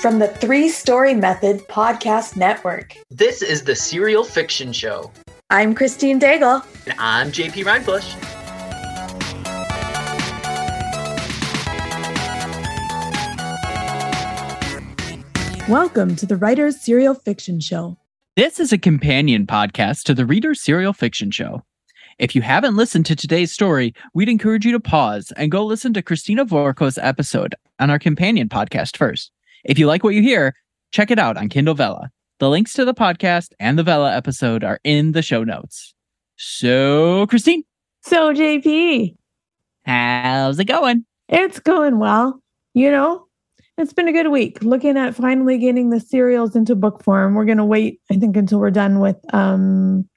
from the Three Story Method Podcast Network. This is the Serial Fiction Show. I'm Christine Daigle. And I'm JP Rindfleisch. Welcome to the Writer's Serial Fiction Show. This is a companion podcast to the Reader's Serial Fiction Show. If you haven't listened to today's story, we'd encourage you to pause and go listen to Christina Vourcos's episode on our companion podcast first. If you like what you hear, check it out on Kindle Vella. The links to the podcast and the Vella episode are in the show notes. So, Christine. So, JP. How's it going? It's going well. You know, it's been a good week looking at finally getting the serials into book form. We're going to wait, I think, until we're done with um,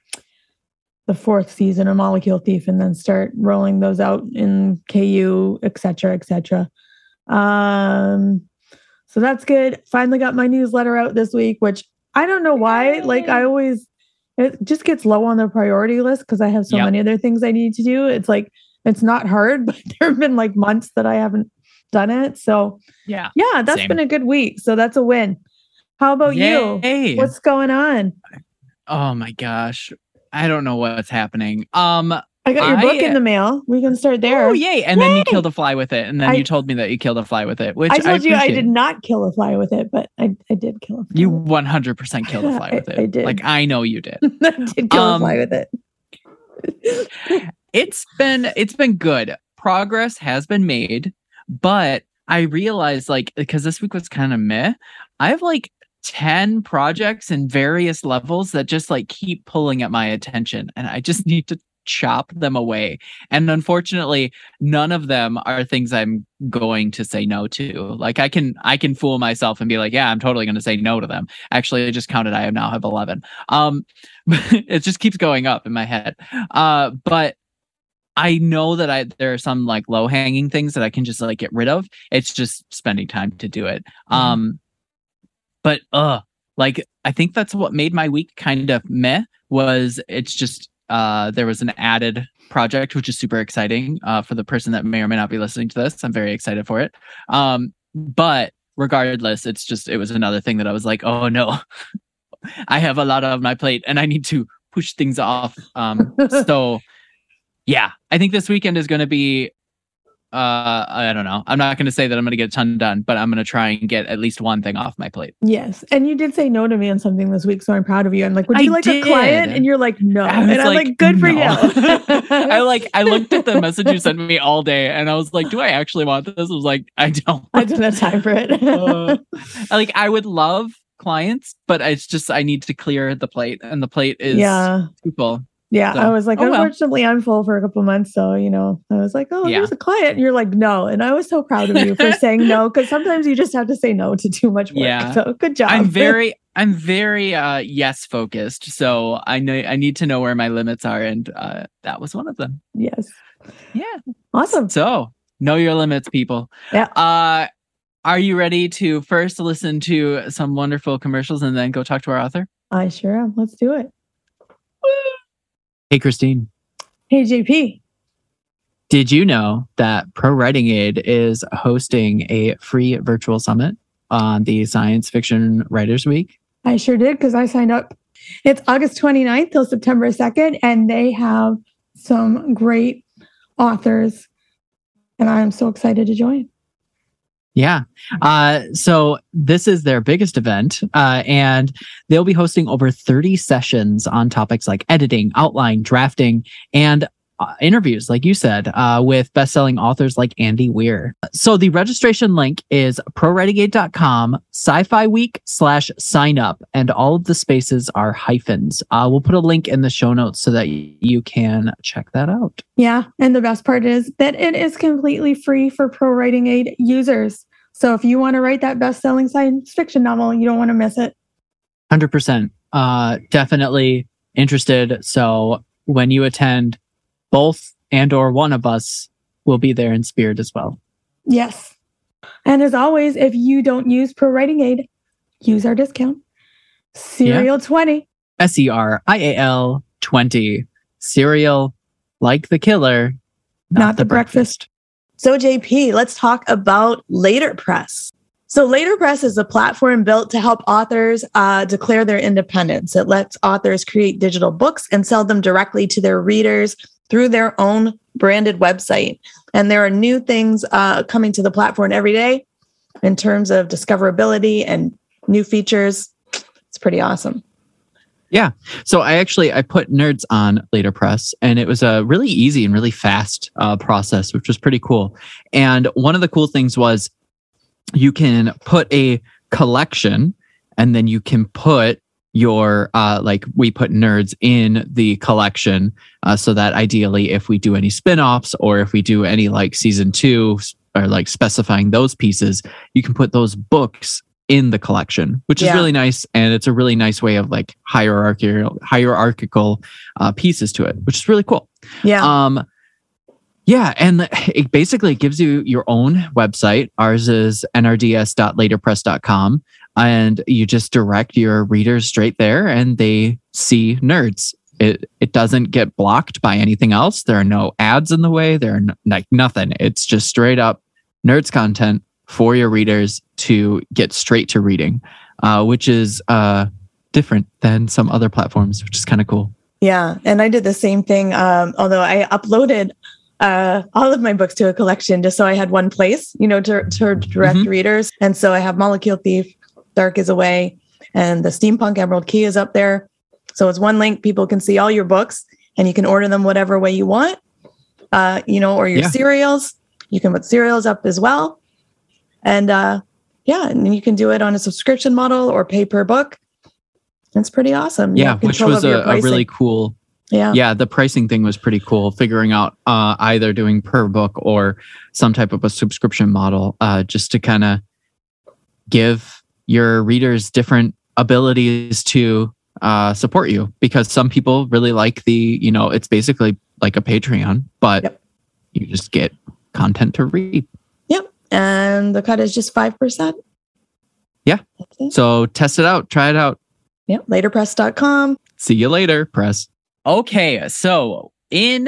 the fourth season of Molecule Thief and then start rolling those out in KU, et cetera, et cetera. Um, so that's good. Finally got my newsletter out this week, which I don't know why. Like I always, it just gets low on the priority list because I have so yep. many other things I need to do. It's like it's not hard, but there have been like months that I haven't done it. So yeah, yeah, that's Same. been a good week. So that's a win. How about Yay. you? What's going on? Oh my gosh. I don't know what's happening. Um I got your I, book in the mail. We can start there. Oh, yay. And yay. then you killed a fly with it. And then I, you told me that you killed a fly with it, which I told I you I did not kill a fly with it, but I, I did kill a fly. You 100% killed a fly with it. I, did. Like, I know you did. I did kill um, a fly with it. it's been, it's been good. Progress has been made, but I realized like, because this week was kind of meh, I have like 10 projects in various levels that just like keep pulling at my attention and i just need to chop them away. And unfortunately, none of them are things I'm going to say no to. Like I can I can fool myself and be like, yeah, I'm totally going to say no to them. Actually, I just counted I now have 11. Um it just keeps going up in my head. Uh but I know that I there are some like low hanging things that I can just like get rid of. It's just spending time to do it. Mm-hmm. Um but uh like I think that's what made my week kind of meh was it's just uh, there was an added project, which is super exciting uh, for the person that may or may not be listening to this. I'm very excited for it. Um, but regardless, it's just, it was another thing that I was like, oh no, I have a lot on my plate and I need to push things off. Um, so yeah, I think this weekend is going to be uh i don't know. I'm not going to say that i'm going to get a ton done but i'm going to try and get at least one thing off my plate. Yes. And you did say no to me on something this week so i'm proud of you. I'm like would you I like did. a client? And you're like no. And i'm like, like good no. for you. I like i looked at the message you sent me all day and i was like do i actually want this? I was like i don't. I don't have time for it. Uh, like i would love clients but it's just i need to clear the plate and the plate is yeah. full yeah, so, I was like, oh, unfortunately, well. I'm full for a couple months. So, you know, I was like, oh, yeah. here's a client. And you're like, no. And I was so proud of you for saying no, because sometimes you just have to say no to too much work. Yeah. So good job. I'm very, I'm very uh yes focused. So I know I need to know where my limits are. And uh that was one of them. Yes. Yeah. Awesome. So know your limits, people. Yeah. Uh are you ready to first listen to some wonderful commercials and then go talk to our author? I sure am. Let's do it. Hey, Christine. Hey, JP. Did you know that ProWritingAid is hosting a free virtual summit on the Science Fiction Writers Week? I sure did because I signed up. It's August 29th till September 2nd, and they have some great authors, and I'm so excited to join. Yeah. Uh, so this is their biggest event, uh, and they'll be hosting over 30 sessions on topics like editing, outline, drafting, and interviews, like you said, uh, with best-selling authors like Andy Weir. So the registration link is prowritingaid.com sci-fi week slash sign up, and all of the spaces are hyphens. Uh, we'll put a link in the show notes so that you can check that out. Yeah, and the best part is that it is completely free for ProWritingAid users. So if you want to write that best-selling science fiction novel, you don't want to miss it. 100%. Uh, definitely interested. So when you attend, both and or one of us will be there in spirit as well. Yes. And as always, if you don't use ProWritingAid, use our discount. Serial yeah. 20. S E R I A L 20. Serial like the killer, not, not the, the breakfast. breakfast. So, JP, let's talk about Laterpress. So, Laterpress is a platform built to help authors uh, declare their independence. It lets authors create digital books and sell them directly to their readers through their own branded website. And there are new things uh, coming to the platform every day in terms of discoverability and new features. It's pretty awesome. Yeah. So I actually I put NRDS on Laterpress, and it was a really easy and really fast uh, process, which was pretty cool. And one of the cool things was you can put a collection and then you can put your uh like we put NRDS in the collection uh, so that ideally if we do any spin-offs or if we do any like season two or like specifying those pieces you can put those books in the collection which is Yeah. really nice and it's a really nice way of like hierarchical hierarchical uh, pieces to it which is really cool Yeah. um, yeah, and it basically gives you your own website. Ours is nrds.laterpress.com, and you just direct your readers straight there, and they see NRDS. It it doesn't get blocked by anything else. There are no ads in the way. There are no, like nothing. It's just straight up NRDS content for your readers to get straight to reading, uh, which is uh, different than some other platforms, which is kind of cool. Yeah, and I did the same thing. Um, although I uploaded uh, all of my books to a collection just so I had one place, you know, to, to direct Mhm. readers. And so I have Molecule Thief, Dark is Away, and the Steampunk Emerald Key is up there. So it's one link. People can see all your books, and you can order them whatever way you want. Uh, you know, or your Yeah. serials. You can put serials up as well, and uh, yeah, and you can do it on a subscription model or pay per book. It's pretty awesome. Yeah, which was a, a really cool yeah. yeah the pricing thing was pretty cool figuring out uh, either doing per book or some type of a subscription model uh, just to kind of give your readers different abilities to uh, support you because some people really like the you know it's basically like a patreon but Yep. you just get content to read Yep. And the cut is just 5%. Yeah. So test it out try it out Yep. Laterpress.com. see you later press Okay, so in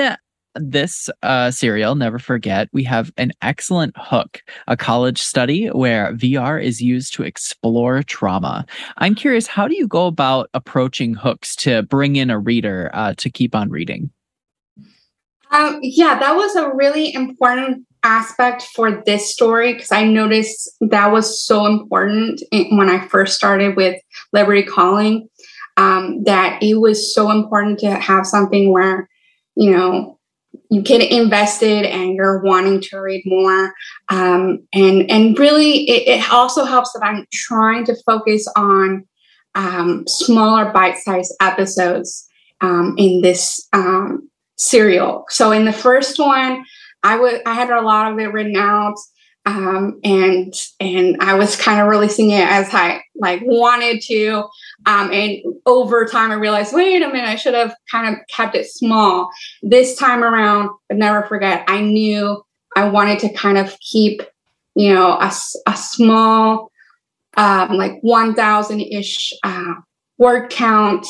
this uh, serial, Never Forget, we have an excellent hook, a college study where VR is used to explore trauma. I'm curious, how do you go about approaching hooks to bring in a reader uh, to keep on reading? Um, yeah, that was a really important aspect for this story because I noticed that was so important when I first started with Liberty Calling. Um, that it was so important to have something where, you know, you get invested and you're wanting to read more. Um, and and really, it, it also helps that I'm trying to focus on um, smaller bite-sized episodes um, in this um, serial. So in the first one, I would I had a lot of it written out, um, and and I was kind of releasing it as I like wanted to. Um, and over time, I realized, wait a minute, I should have kind of kept it small. This time around, but never forget, I knew I wanted to kind of keep, you know, a, a small, um, like 1,000 ish uh, word count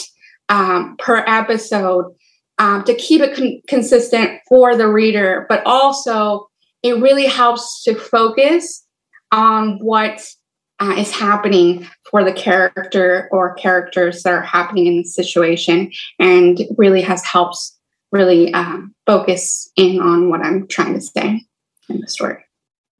um, per episode um, to keep it con- consistent for the reader, but also it really helps to focus on what uh, is happening for the character or characters that are happening in the situation, and really has helps really um, focus in on what I'm trying to say in the story.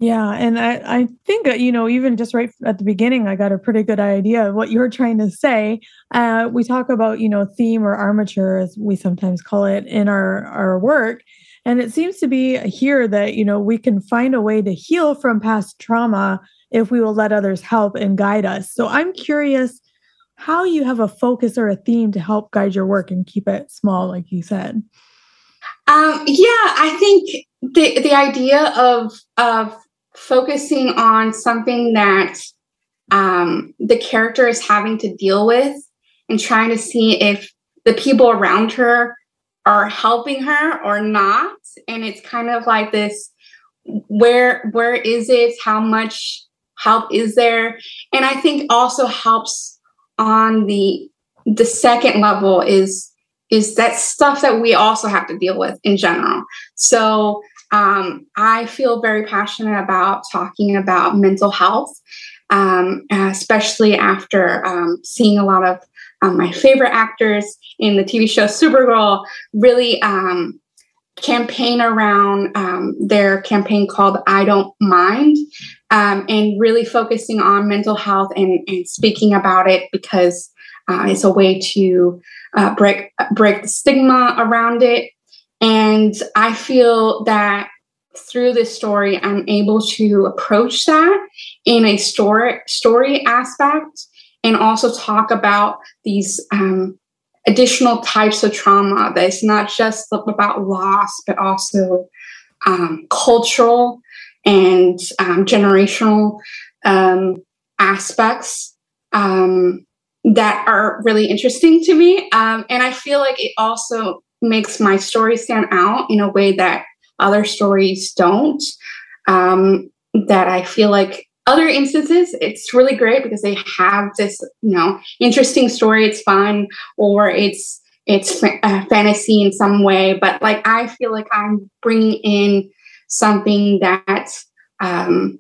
Yeah, and I, I think you know, even just right at the beginning, I got a pretty good idea of what you're trying to say. Uh, we talk about, you know, theme or armature, as we sometimes call it in our, our work. And it seems to be here that, you know, we can find a way to heal from past trauma if we will let others help and guide us. So I'm curious how you have a focus or a theme to help guide your work and keep it small, like you said. Um, yeah, I think the the idea of of focusing on something that um, the character is having to deal with and trying to see if the people around her are helping her or not and it's kind of like this where where is it how much help is there. And i think also helps on the the second level is is that stuff that we also have to deal with in general. So um, i feel very passionate about talking about mental health um, especially after um, seeing a lot of um, my favorite actors in the TV show Supergirl really um, campaign around um, their campaign called I Don't Mind um, and really focusing on mental health and, and speaking about it because uh, it's a way to uh, break break the stigma around it. And I feel that through this story, I'm able to approach that in a story story aspect and also talk about these um, additional types of trauma that is not just about loss, but also um, cultural and um, generational um, aspects um, that are really interesting to me. Um, and I feel like it also makes my story stand out in a way that other stories don't. Um, that I feel like other instances, it's really great because they have this, you know, interesting story. It's fun or it's it's uh, fantasy in some way. But like I feel like I'm bringing in something that um,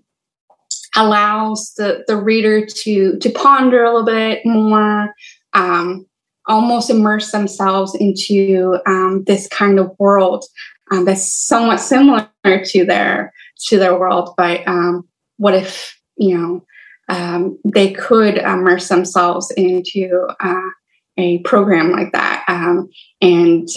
allows the the reader to to ponder a little bit more. Um, almost immerse themselves into um, this kind of world um, that's somewhat similar to their to their world but um, what if you know um, they could immerse themselves into uh, a program like that um, and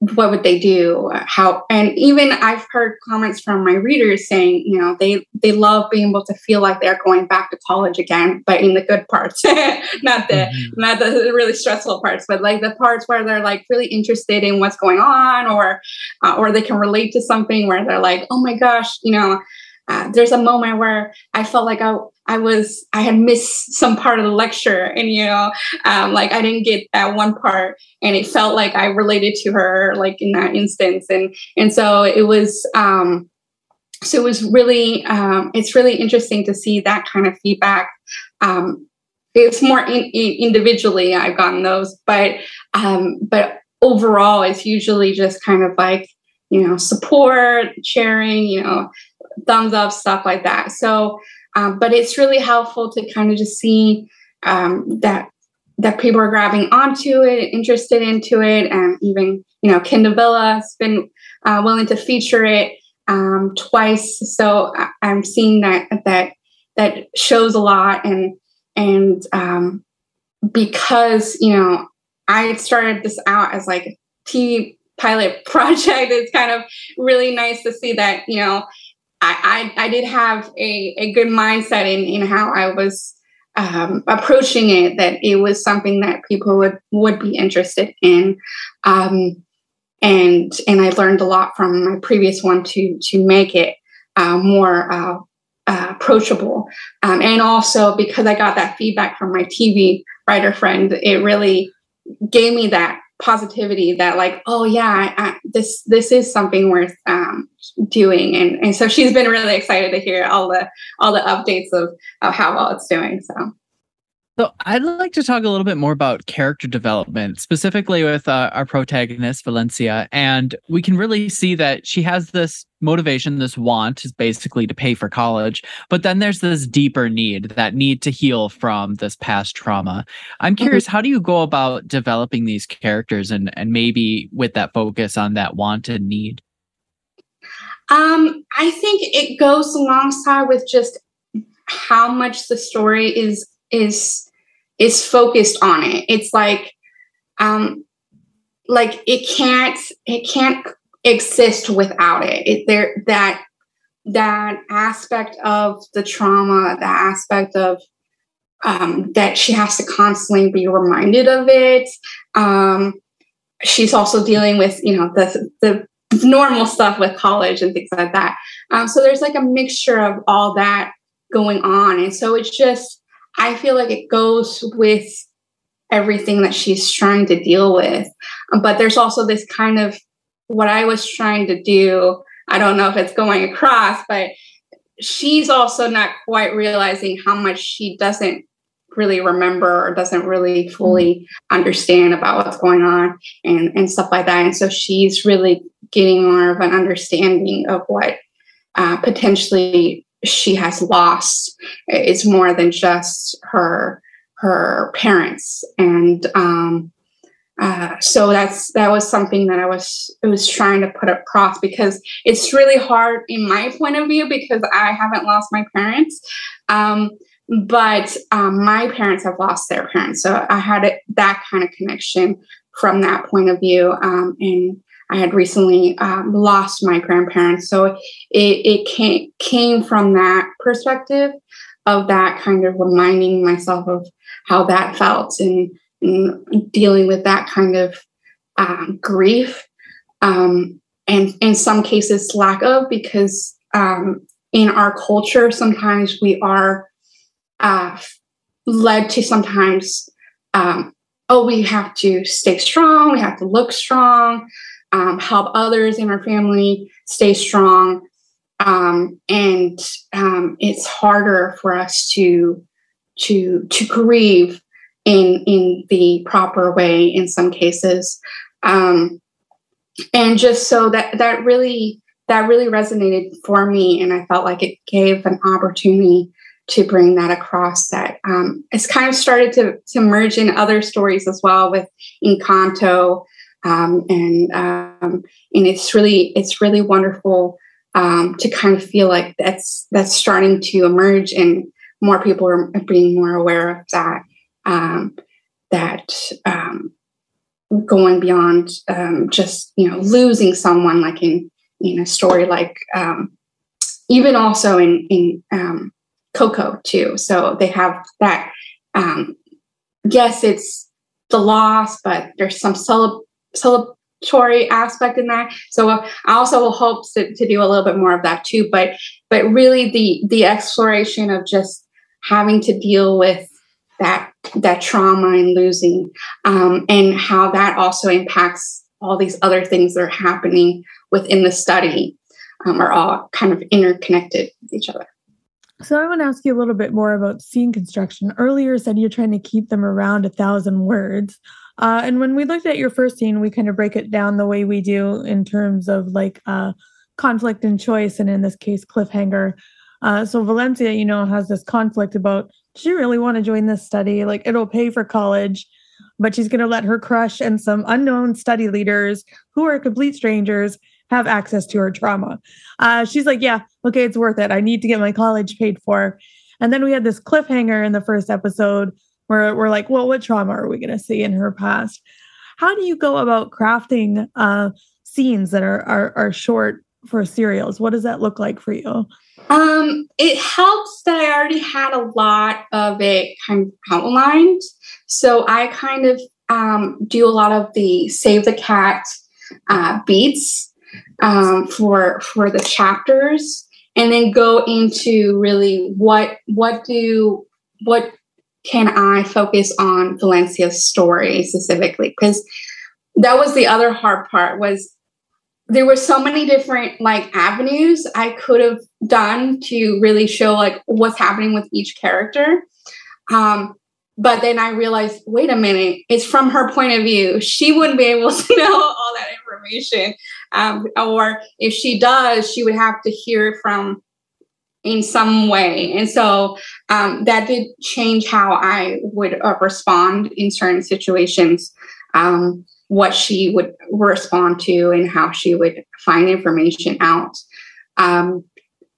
what would they do? How and even i've heard comments from my readers saying you know they they love being able to feel like they're going back to college again but in the good parts. Not the mm-hmm. not the really stressful parts but like the parts where they're like really interested in what's going on or uh, or they can relate to something where they're like oh my gosh you know uh, there's a moment where I felt like I, I was I had missed some part of the lecture, and you know, um, like I didn't get that one part, and it felt like I related to her, like in that instance, and and so it was. Um, so it was really um, it's really interesting to see that kind of feedback um, it's more in, in individually i've gotten those but um, but overall it's usually just kind of like you know support sharing you know thumbs up, stuff like that. So, um, but it's really helpful to kind of just see um, that that people are grabbing onto it, interested into it, and even you know, Kindle Vella has been uh, willing to feature it um, twice. So I- am seeing that that that shows a lot, and and um, because you know, I started this out as like TV pilot project. It's kind of really nice to see that you know I, I, I did have a, a good mindset in, in how I was um, approaching it, that it was something that people would, would be interested in. Um, and and I learned a lot from my previous one to to make it uh, more uh, uh, approachable. Um, and also because I got that feedback from my TV writer friend, it really gave me that positivity that like oh yeah I, I, this this is something worth um, doing. And and so she's been really excited to hear all the all the updates of, of how well it's doing so so I'd like to talk a little bit more about character development, specifically with uh, our protagonist Valencia, and we can really see that she has this motivation, this want, is basically to pay for college, but then there's this deeper need, that need to heal from this past trauma. I'm mm-hmm. curious, mm-hmm. how do you go about developing these characters, and and maybe with that focus on that want and need? Um, I think it goes alongside with just how much the story is is is focused on it. It's like um like it can't it can't exist without it. it there that that aspect of the trauma, that aspect of um, that she has to constantly be reminded of it. Um, she's also dealing with, you know, the the normal stuff with college and things like that. Um, so there's like a mixture of all that going on, and so it's just I feel like it goes with everything that she's trying to deal with. But there's also this kind of what I was trying to do. I don't know if it's going across, but she's also not quite realizing how much she doesn't really remember or doesn't really fully understand about what's going on and, and stuff like that. And so she's really getting more of an understanding of what uh, potentially she has lost is more than just her her parents. And um, uh, so that's that was something that I was was trying to put across because it's really hard in my point of view because I haven't lost my parents, um, but um, my parents have lost their parents, so I had that kind of connection from that point of view, um, and I had recently um, lost my grandparents, so it it came came from that perspective of that kind of reminding myself of how that felt and dealing with that kind of um, grief um, and in some cases lack of because um, in our culture sometimes we are uh, led to sometimes um, oh we have to stay strong we have to look strong um, help others in our family stay strong. Um, and it's harder for us to to to grieve in in the proper way in some cases. Um, and just so that that really that really resonated for me and i felt like it gave an opportunity to bring that across that um, it's kind of started to, to merge in other stories as well with encanto um, and um, and it's really it's really wonderful um, to kind of feel like that's that's starting to emerge and more people are being more aware of that um, that um, going beyond um, just you know losing someone like in in a story like even also in in Coco too. So they have that. Yes, it's the loss, but there's some celeb- celebratory aspect in that. So I also hope to, to do a little bit more of that too. But but really the the exploration of just having to deal with that that trauma and losing um, and how that also impacts all these other things that are happening within the study um, are all kind of interconnected with each other so i want to ask you a little bit more about scene construction earlier said you're trying to keep them around a thousand words uh, and when we looked at your first scene we kind of break it down the way we do in terms of like uh, conflict and choice and in this case cliffhanger uh, so Valencia, you know, has this conflict about does she really want to join this study? Like it'll pay for college, but she's going to let her crush and some unknown study leaders who are complete strangers have access to her trauma. Uh, she's like, yeah, okay, it's worth it. I need to get my college paid for. And then we had this cliffhanger in the first episode where we're like, well, what trauma are we going to see in her past? How do you go about crafting uh, scenes that are, are, are short for serials? What does that look like for you? Um, it helps that I already had a lot of it kind of outlined. So I kind of um, do a lot of the save the cat uh, beats um, for for the chapters, and then go into really what what do what can I focus on Valencia's story specifically because that was the other hard part was there were so many different like avenues I could have done to really show like what's happening with each character. Um, but then I realized, wait a minute, it's from her point of view. She wouldn't be able to know all that information. Um, or if she does, she would have to hear it from in some way. And so um, that did change how I would uh, respond in certain situations. Um, what she would respond to and how she would find information out. Um,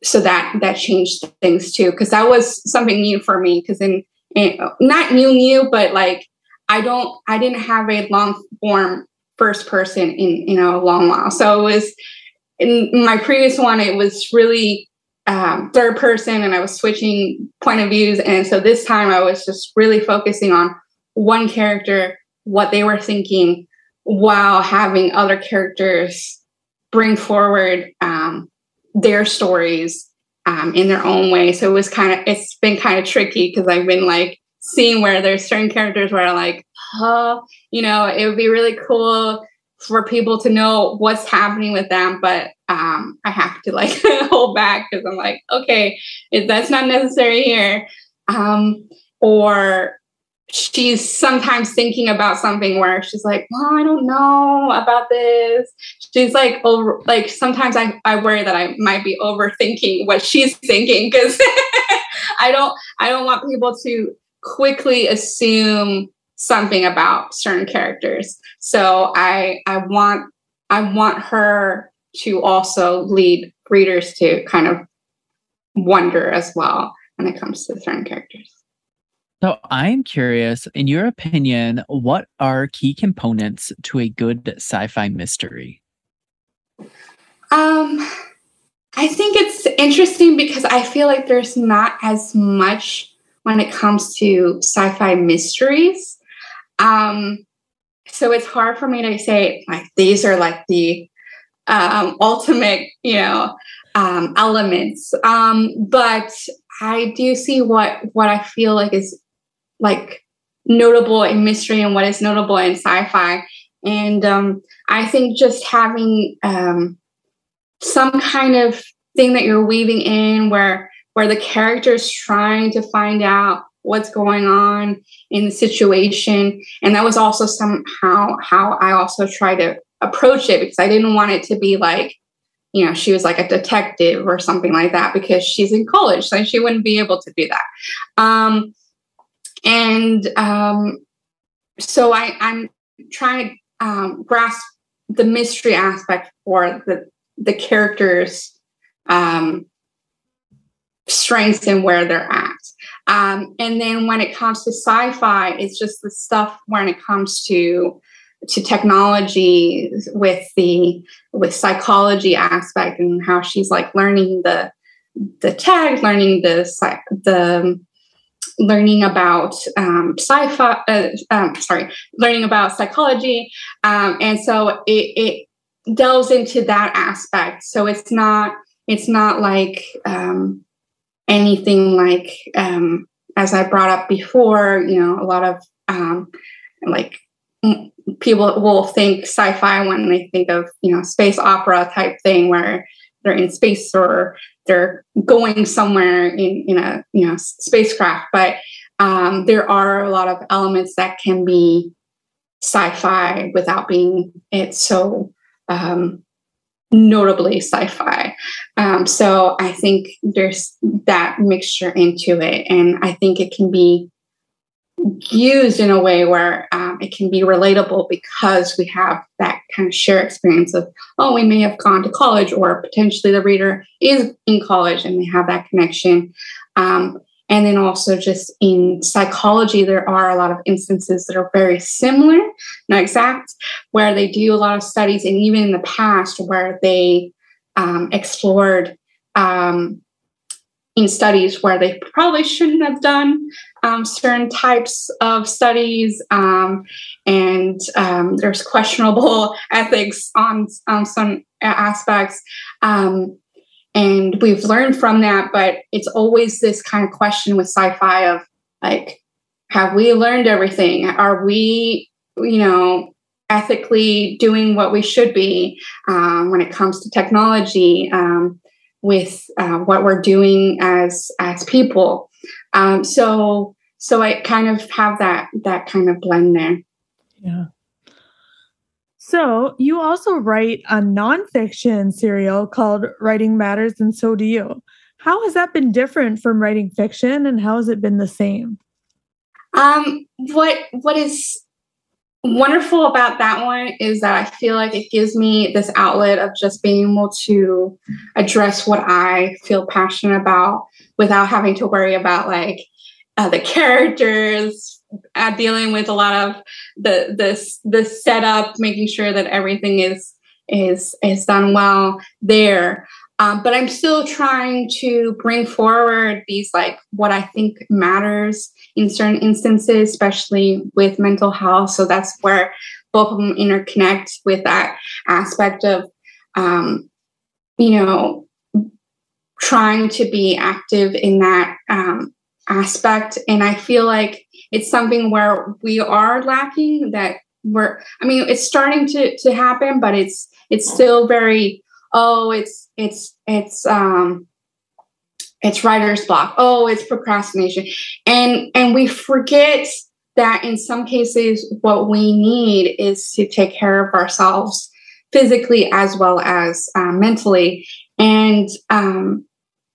so that that changed things too, because that was something new for me. Because in, in not new new, but like I don't I didn't have a long form first person in you know a long while. So it was in my previous one, it was really um, third person, and I was switching point of views. And so this time, I was just really focusing on one character, what they were thinking, while having other characters bring forward um, their stories um, in their own way. So it was kind of, it's been kind of tricky because I've been like seeing where there's certain characters where I'm like, oh, you know, it would be really cool for people to know what's happening with them, but um, I have to like hold back because I'm like, okay, if that's not necessary here. Um, or she's sometimes thinking about something where she's like, well, I don't know about this. She's like over like sometimes I, I worry that I might be overthinking what she's thinking because I don't I don't want people to quickly assume something about certain characters. So I I want I want her to also lead readers to kind of wonder as well when it comes to certain characters. So I'm curious, in your opinion, what are key components to a good sci-fi mystery? Um, I think it's interesting because I feel like there's not as much when it comes to sci-fi mysteries. Um, so it's hard for me to say like these are like the um, ultimate, you know, um, elements. Um, but I do see what what I feel like is like notable in mystery and what is notable in sci-fi. And um, I think just having um, some kind of thing that you're weaving in where where the character is trying to find out what's going on in the situation and that was also somehow how i also try to approach it because i didn't want it to be like you know she was like a detective or something like that because she's in college so she wouldn't be able to do that. Um, and um, so I, i'm trying to um, grasp the mystery aspect for the the characters um, strengths and where they're at. Um, and then when it comes to sci-fi it's just the stuff when it comes to to technology with the with psychology aspect and how she's like learning the the tech learning the the learning about um, sci-fi uh, um, sorry learning about psychology um, and so it, it delves into that aspect. So it's not it's not like um, anything like um, as i brought up before you know a lot of um, like people will think sci-fi when they think of you know space opera type thing where they're in space or they're going somewhere in, in a you know spacecraft. But um, there are a lot of elements that can be sci-fi without being it so um, notably sci-fi. Um, so i think there's that mixture into it. And i think it can be used in a way where um, it can be relatable because we have that kind of shared experience of oh we may have gone to college or potentially the reader is in college and they have that connection. Um, and then also just in psychology there are a lot of instances that are very similar not exact where they do a lot of studies and even in the past where they um, explored um, in studies where they probably shouldn't have done um, certain types of studies, um, and um, there's questionable ethics on, on some aspects. Um, and we've learned from that, but it's always this kind of question with sci fi of like, have we learned everything? Are we, you know, ethically doing what we should be um, when it comes to technology? Um, with uh, what we're doing as as people. Um, so so I kind of have that that kind of blend there. Yeah. So you also write a nonfiction serial called Writing Matters and So Do You. How has that been different from writing fiction and how has it been the same? Um, what what is wonderful about that one is that I feel like it gives me this outlet of just being able to address what I feel passionate about without having to worry about like uh, the characters, uh, dealing with a lot of the this the setup, making sure that everything is is is done well there. Um, but I'm still trying to bring forward these like what I think matters in certain instances, especially with mental health. So that's where both of them interconnect with that aspect of, um, you know, trying to be active in that um, aspect. And I feel like it's something where we are lacking that we're, I mean, it's starting to, to happen, but it's, it's still very, oh, it's, it's, it's, um, it's writer's block oh it's procrastination and and we forget that in some cases, what we need is to take care of ourselves physically as well as uh, mentally. And um,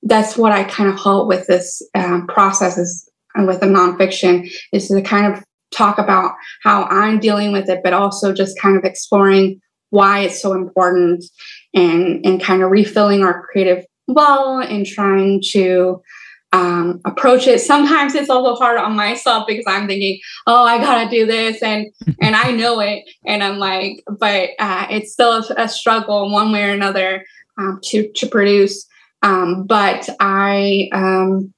that's what I kind of hope with this um, process is and with the nonfiction is to kind of talk about how I'm dealing with it, but also just kind of exploring why it's so important and and kind of refilling our creative well and trying to um, approach it. Sometimes it's also hard on myself because I'm thinking, oh, I gotta do this, and and I know it, and I'm like, but uh, it's still a, a, struggle one way or another um, to to produce. Um, but I um,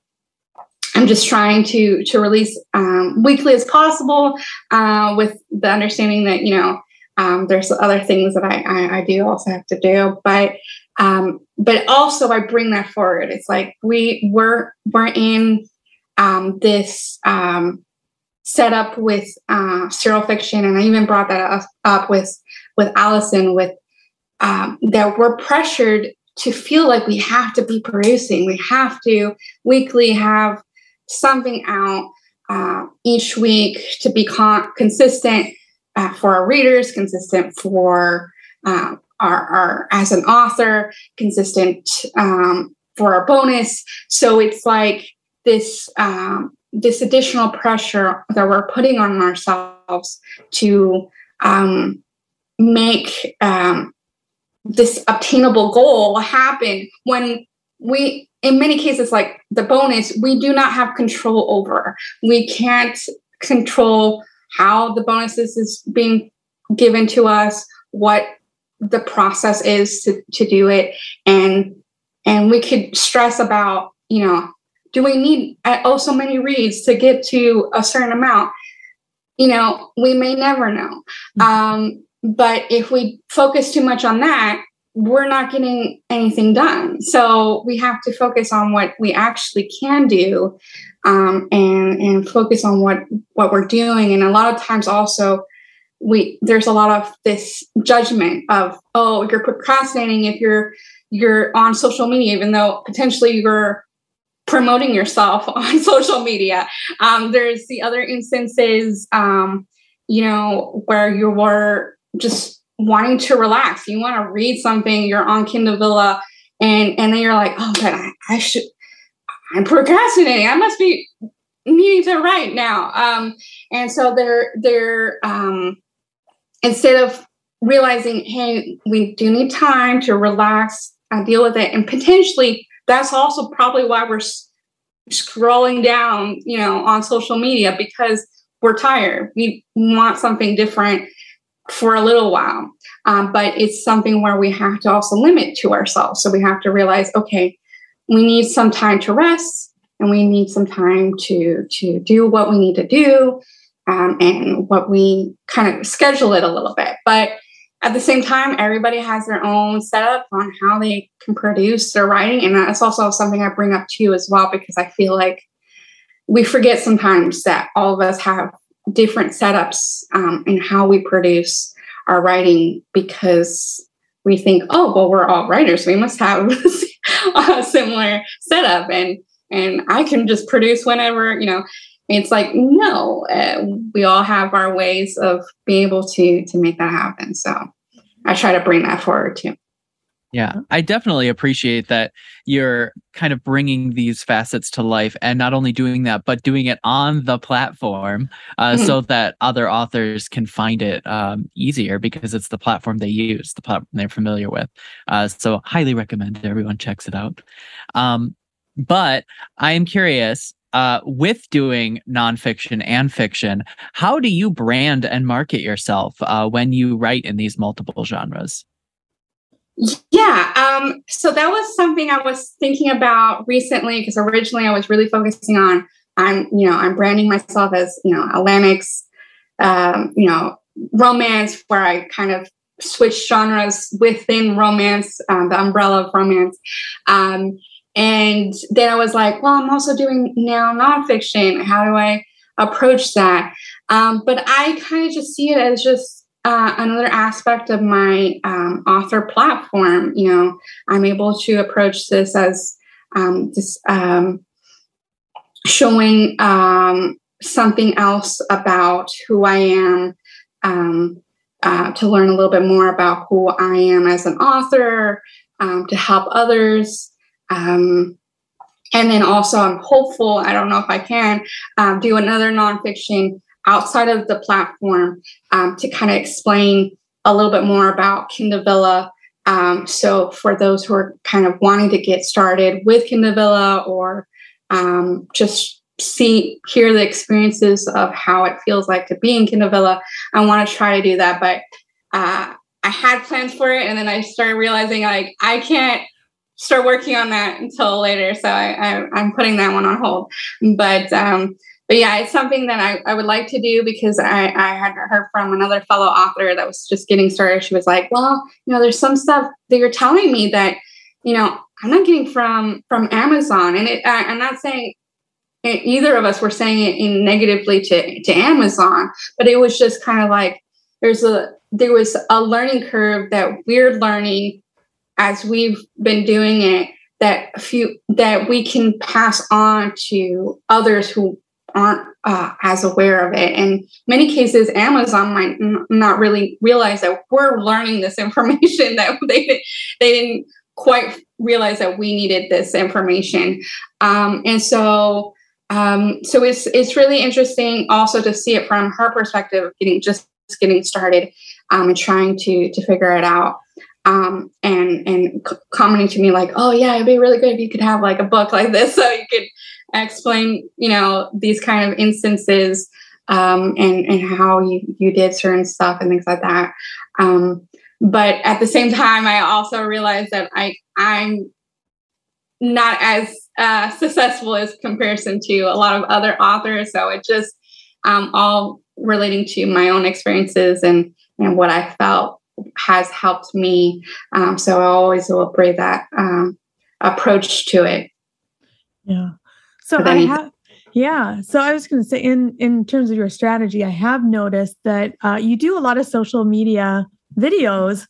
I'm just trying to to release um, weekly as possible uh, with the understanding that you know um, there's other things that I, I, I do also have to do, but um, but also I bring that forward. It's like we we're we're in um, this um, setup with uh, serial fiction, and I even brought that up, up with with Allison with um, that we're pressured to feel like we have to be producing. We have to weekly have something out uh, each week to be con- consistent uh, for our readers, consistent for uh, our, our, as an author, consistent um, for our bonus. So it's like this um, this additional pressure that we're putting on ourselves to um, make um, this obtainable goal happen when we in many cases like the bonus we do not have control over we can't control how the bonuses is being given to us, what the process is to, to do it. And and we could stress about, you know, do we need oh so many reads to get to a certain amount? You know, we may never know. Mm-hmm. Um, but if we focus too much on that, we're not getting anything done. So we have to focus on what we actually can do um, and and focus on what what we're doing. And a lot of times also we there's a lot of this judgment of oh you're procrastinating if you're you're on social media even though potentially you're promoting yourself on social media um, there's the other instances um, you know where you were just wanting to relax you want to read something you're on Kindle Vella, and and then you're like oh but I, I should I'm procrastinating. I must be needing to write now. Um, and so they're they're um, instead of realizing, hey, we do need time to relax, and deal with it, and potentially that's also probably why we're scrolling down, you know, on social media because we're tired. We want something different for a little while, um, but it's something where we have to also limit to ourselves. So we have to realize, okay, we need some time to rest and we need some time to to do what we need to do um, and what we kind of schedule it a little bit. But at the same time everybody has their own setup on how they can produce their writing. And that's also something i bring up to you as well because i feel like we forget sometimes that all of us have different setups um, in how we produce our writing because we think oh well we're all writers we must have a similar setup and and I can just produce whenever, you know. It's like no, uh, we all have our ways of being able to to make that happen. So I try to bring that forward too. Yeah, I definitely appreciate that you're kind of bringing these facets to life and not only doing that, but doing it on the platform uh, mm-hmm. so that other authors can find it um, easier because it's the platform they use, the platform they're familiar with. Uh, so, highly recommend everyone checks it out. Um, but I am curious uh, with doing nonfiction and fiction, how do you brand and market yourself uh, when you write in these multiple genres? Yeah, um, so that was something I was thinking about recently because originally I was really focusing on I'm you know I'm branding myself as you know Latinx um, you know romance where I kind of switch genres within romance, um, the umbrella of romance. Um, and then I was like, well, I'm also doing now nonfiction. How do I approach that? Um, but I kind of just see it as just uh, another aspect of my um, author platform. You know, I'm able to approach this as um, just um, showing um, something else about who I am, um, uh, to learn a little bit more about who I am as an author, um, to help others. And then also, I'm hopeful, I don't know if I can, do another nonfiction outside of the platform um, to kind of explain a little bit more about Kindle Vella. Um, so, for those who are kind of wanting to get started with Kindle Vella or um, just see, hear the experiences of how it feels like to be in Kindle Vella, I want to try to do that. But uh, I had plans for it, and then I started realizing like I can't start working on that until later. So I, am putting that one on hold. But um, but yeah, it's something that I, I would like to do because I, I had heard from another fellow author that was just getting started. She was like, well, you know, there's some stuff that you're telling me that, you know, I'm not getting from from Amazon. And it, I, I'm not saying it, either of us were saying it in negatively to, to Amazon, but it was just kind of like there's a there was a learning curve that we're learning as we've been doing it that few that we can pass on to others who aren't uh, as aware of it. And many cases, Amazon might n- not really realize that we're learning this information that they they didn't quite realize that we needed this information. Um, and so, um, so it's it's really interesting also to see it from her perspective, getting just getting started um, and trying to to figure it out. Um, and and c- commenting to me like, oh yeah, it'd be really good if you could have like a book like this, so you could explain, you know, these kind of instances um, and and how you you did certain stuff and things like that. Um, but at the same time, I also realized that I I'm not as uh, successful as comparison to a lot of other authors. So it just um, all relating to my own experiences and and what I felt has helped me. Um, so I always will bring that um, approach to it. Yeah. So I have, yeah. So I was going to say, in in terms of your strategy, I have noticed that uh, you do a lot of social media videos.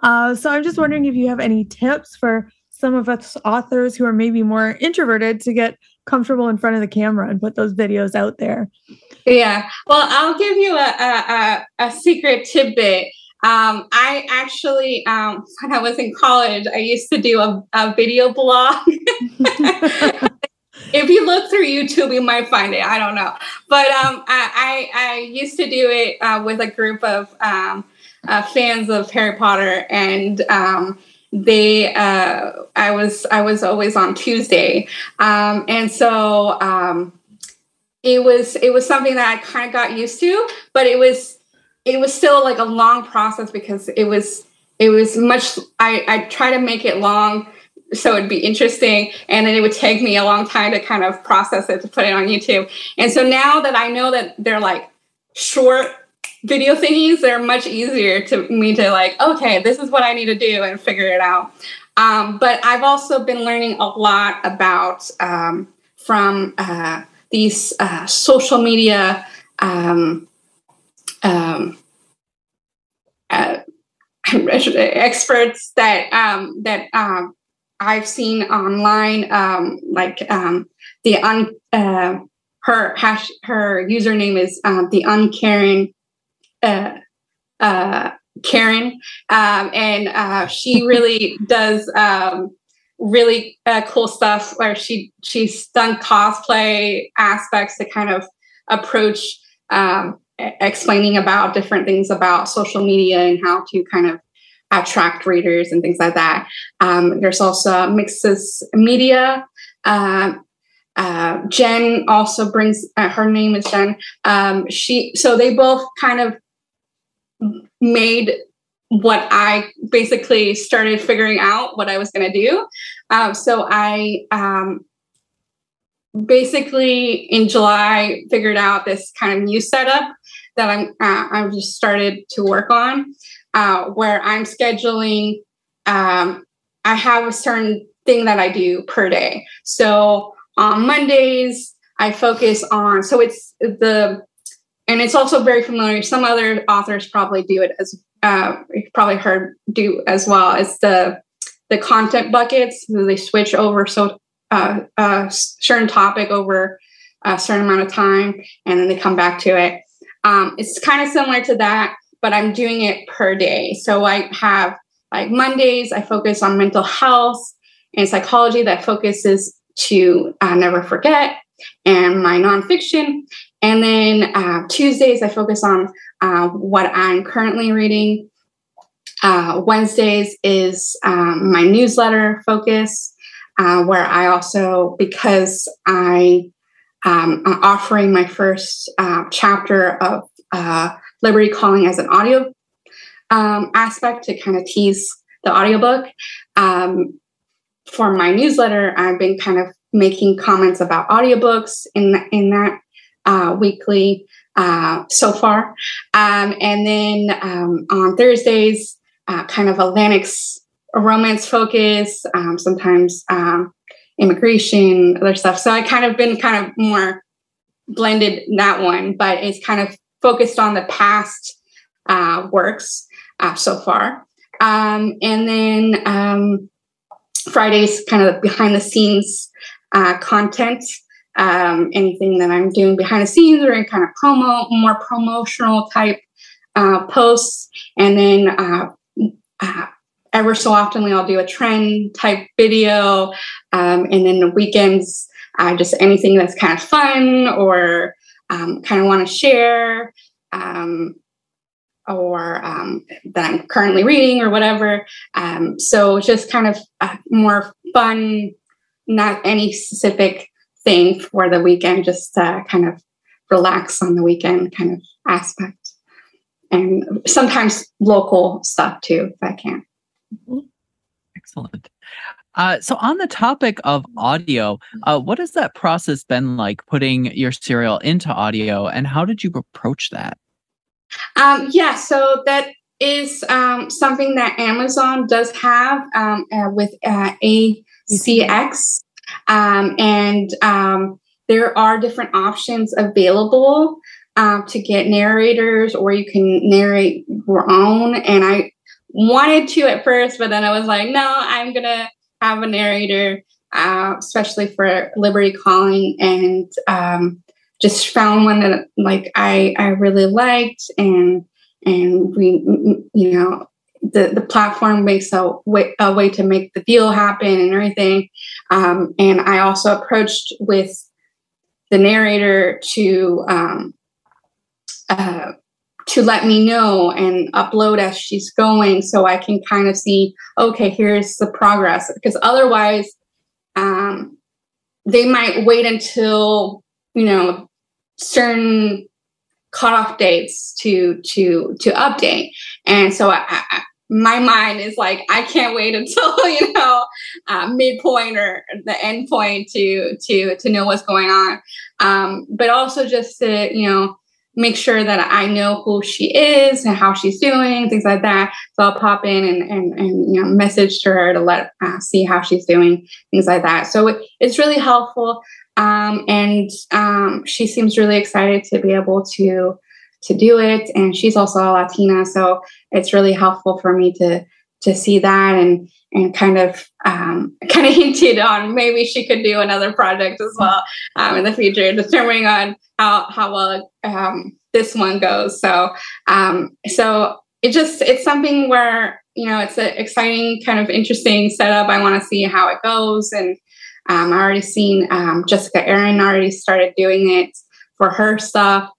Uh, so I'm just wondering if you have any tips for some of us authors who are maybe more introverted to get comfortable in front of the camera and put those videos out there. Yeah. Well, I'll give you a a, a, a secret tidbit. Um, I actually, um, when I was in college, I used to do a, a video blog. if you look through YouTube, you might find it. I don't know, but um, I, I, used to do it uh, with a group of um, uh, fans of Harry Potter, and um, they uh, I was I was always on Tuesday, um, and so um, it was it was something that I kind of got used to, but it was it was still like a long process because it was it was much I I try to make it long so it'd be interesting and then it would take me a long time to kind of process it to put it on youtube. And so now that i know that they're like short video thingies they're much easier to me to like okay this is what i need to do and figure it out. Um, but i've also been learning a lot about um, from uh, these uh, social media um, um uh, experts that um, that um, I've seen online, um, like um, the un uh, her hash her username is um, the uncaring uh, uh, Karen, um, and uh, she really does um, really uh, cool stuff where she she's done cosplay aspects to kind of approach um, explaining about different things about social media and how to kind of attract readers and things like that. Um, there's also Mixes Media. Uh, uh, Jen also brings uh, her name is Jen. Um, she so they both kind of made what I basically started figuring out what I was going to do. Um, so I um, basically in July figured out this kind of new setup that I'm uh, I've just started to work on uh, where I'm scheduling. Um, I have a certain thing that I do per day. So on Mondays, I focus on. So it's the, and it's also very familiar. Some other authors probably do it as uh, you've probably heard do as well. It's the the content buckets. They switch over so uh, uh, certain topic over a certain amount of time and then they come back to it. Um, it's kind of similar to that, but I'm doing it per day. So I have like Mondays, I focus on mental health and psychology that focuses to uh, never forget and my nonfiction. And then uh, Tuesdays, I focus on uh, what I'm currently reading. Uh, Wednesdays is um, my newsletter focus, uh, where I also, because I um, I'm offering my first uh, chapter of Liberty Calling as an audio um, aspect to kind of tease the audiobook. Um, for my newsletter, I've been kind of making comments about audiobooks in in that uh, weekly uh, so far, um, and then um, on Thursdays, uh, kind of Latinx romance focus, um, sometimes um, immigration, other stuff. So I kind of been kind of more blended that one, but it's kind of focused on the past uh, works uh, so far. Um, and then um, Fridays, kind of behind the scenes uh, content, um, anything that I'm doing behind the scenes or in kind of promo, more promotional type uh, posts. And then uh, uh, ever so often, I'll do a trend type video. Um, and then the weekends, uh, just anything that's kind of fun or um, kind of want to share. Um, or um, that I'm currently reading or whatever. Um, so just kind of more fun, not any specific thing for the weekend, just uh, kind of relax on the weekend kind of aspect. And sometimes local stuff too, if I can. Excellent. Uh, so, on the topic of audio, uh, what has that process been like putting your serial into audio, and how did you approach that? Um, yeah, so that is um, something that Amazon does have um, uh, with uh, ACX. Um, and um, there are different options available um, to get narrators, or you can narrate your own. And I wanted to at first, but then I was like, no, I'm going to have a narrator, uh, especially for Liberty Calling. And um, just found one that like I I really liked and and we you know the the platform makes a way, a way to make the deal happen and everything um, and I also approached with the narrator to um, uh, to let me know and upload as she's going so I can kind of see okay here's the progress. Because otherwise um, they might wait until you know certain cutoff dates to to to update. And so I, I, my mind is like i can't wait until you know uh, midpoint or the end point to to to know what's going on. Um, but also just to you know make sure that i know who she is and how she's doing things like that. So i'll pop in and and, and you know message to her to let uh, see how she's doing things like that. So it, it's really helpful. Um, and um, she seems really excited to be able to to do it. And she's also a Latina, so it's really helpful for me to to see that and and kind of um, kind of hinted on maybe she could do another project as well um, in the future, depending on how how well um, this one goes. So um, so it just it's something where you know it's an exciting kind of interesting setup. I want to see how it goes and um, I already seen um, Jessica Aaron already started doing it for her stuff.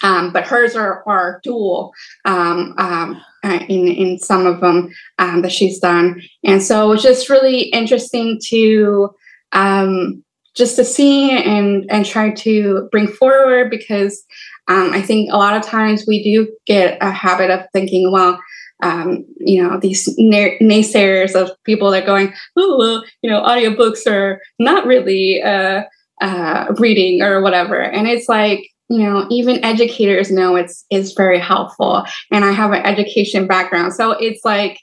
But hers are, are dual uh, in, in some of them um, that she's done. And so it's just really interesting to just to see and, and try to bring forward because I think a lot of times we do get a habit of thinking, well, um, you know these naysayers of people that are going oh you know audiobooks are not really uh, uh, reading or whatever and it's like you know even educators know it's is very helpful. And i have an education background. So it's like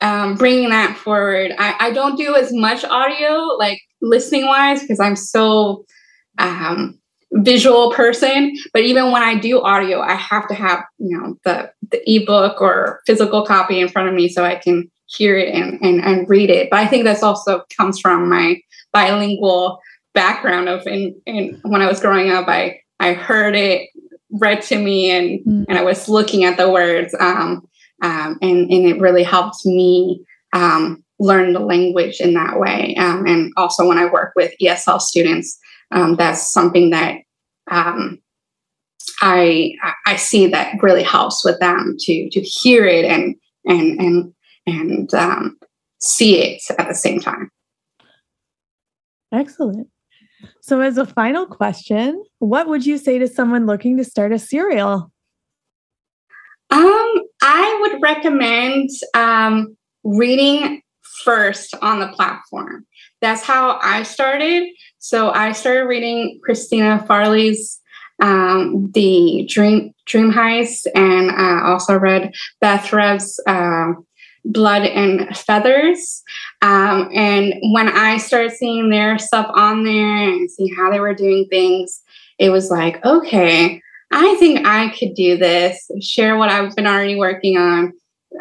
um, bringing that forward. I, I don't do as much audio like listening wise because i'm so um, visual person. But even when i do audio i have to have you know the the ebook or physical copy in front of me so i can hear it and and, and read it. But i think that's also comes from my bilingual background of in, in when I was growing up, I I heard it read to me and mm. and I was looking at the words um, um, and and it really helped me um, learn the language in that way. Um, and also when I work with ESL students, um, that's something that um, I I see that really helps with them to to hear it and and and and um, see it at the same time. Excellent. So, as a final question, what would you say to someone looking to start a serial? Um, I would recommend um, reading first on the platform. That's how I started. So I started reading Christina Farley's um, the Dream Dream Heist, and I also read Beth Revis' uh, Blood and Feathers. Um, and when I started seeing their stuff on there and seeing how they were doing things, it was like, okay, I think I could do this, share what I've been already working on.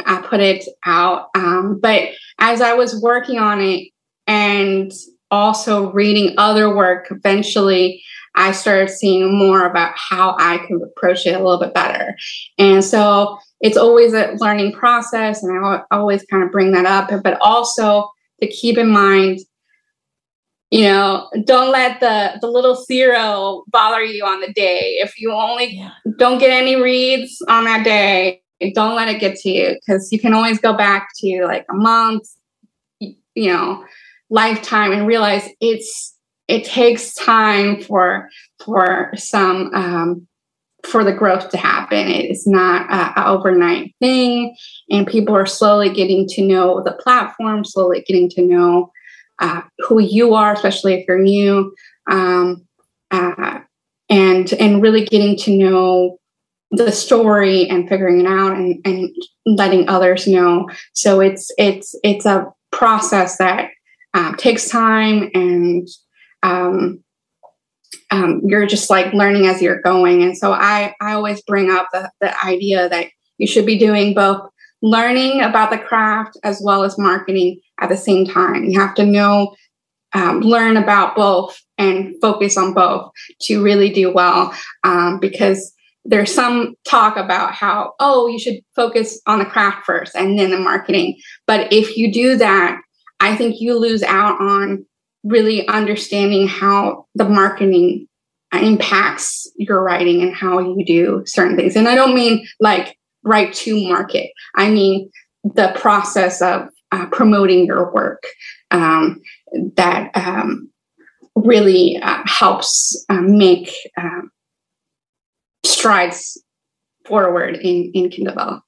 I put it out. Um, but as I was working on it and also reading other work, eventually I started seeing more about how I could approach it a little bit better. And so it's always a learning process. And I always kind of bring that up, but also to keep in mind you know don't let the the little zero bother you on the day if you only yeah. don't get any reads on that day don't let it get to you because you can always go back to like a month you know lifetime and realize it's it takes time for for some um for the growth to happen. It's not an overnight thing. And people are slowly getting to know the platform slowly getting to know uh, who you are, especially if you're new, um, uh, and and really getting to know the story and figuring it out and, and letting others know. So it's it's it's a process that uh, takes time and um, um, you're just like learning as you're going. And so I I always bring up the the idea that you should be doing both learning about the craft as well as marketing at the same time. You have to know, um, learn about both and focus on both to really do well um, because there's some talk about how, oh, you should focus on the craft first and then the marketing. But if you do that, I think you lose out on really understanding how the marketing impacts your writing and how you do certain things. And I don't mean like write to market, I mean the process of uh, promoting your work um, that um, really uh, helps uh, make um, strides forward in, in Kindle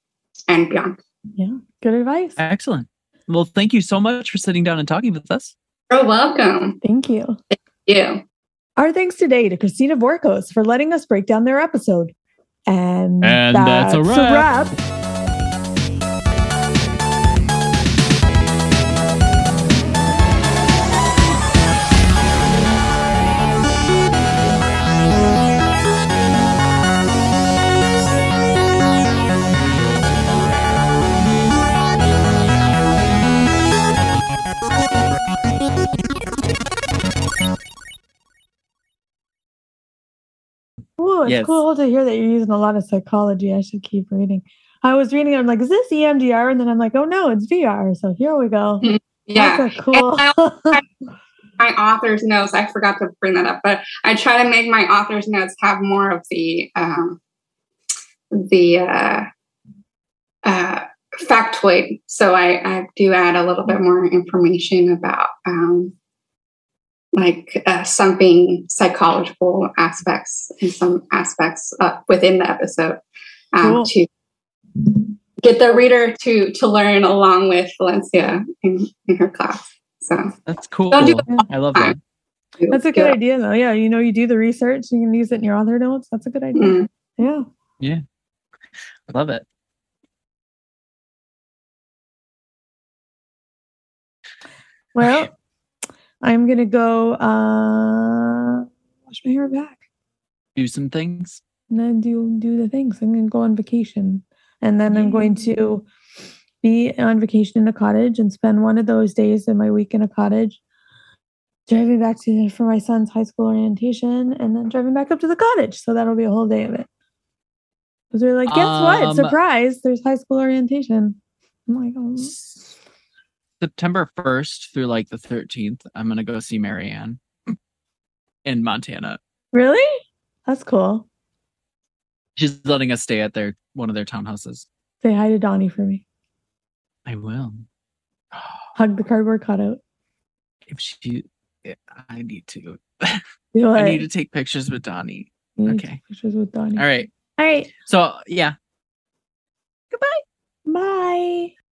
and beyond. Yeah, good advice. Excellent. Well, thank you so much for sitting down and talking with us. You're welcome. Thank you. Thank you. Our thanks today to Christina Vourcos for letting us break down their episode. And, and that's, that's a wrap. A wrap. Oh, it's yes. cool to hear that you're using a lot of psychology. I should keep reading. I was reading, I'm like, is this EMDR? And then I'm like, oh no, it's VR. So here we go. Mm-hmm. Yeah. cool. my author's notes, I forgot to bring that up, but I try to make my author's notes have more of the um, the uh, uh, factoid. So I, I do add a little bit more information about um, like uh, something psychological aspects and some aspects uh, within the episode um, cool. to get the reader to to learn along with Valencia in, in her class. So that's cool. Do I love that. That's a good yeah. idea, though. Yeah, you know, you do the research, you can use it in your author notes. That's a good idea. mm Yeah. Yeah. I love it. Well, I'm gonna go uh wash my hair back. Do some things. And then do do the things. I'm gonna go on vacation. And then I'm going to be on vacation in a cottage and spend one of those days in my week in a cottage driving back to for my son's high school orientation and then driving back up to the cottage. So that'll be a whole day of it. Because they're like, guess what? Um, Surprise, there's high school orientation. I'm like, oh. September 1st through like the 13th, I'm going to go see Marianne in Montana. really? That's cool. She's letting us stay at their one of their townhouses. Say hi to Donnie for me. I will. Hug the cardboard cutout. If she, eh, I need to. I need to take pictures with Donnie. You need to okay. Pictures with Donnie. All right. All right. So yeah, Goodbye. Bye.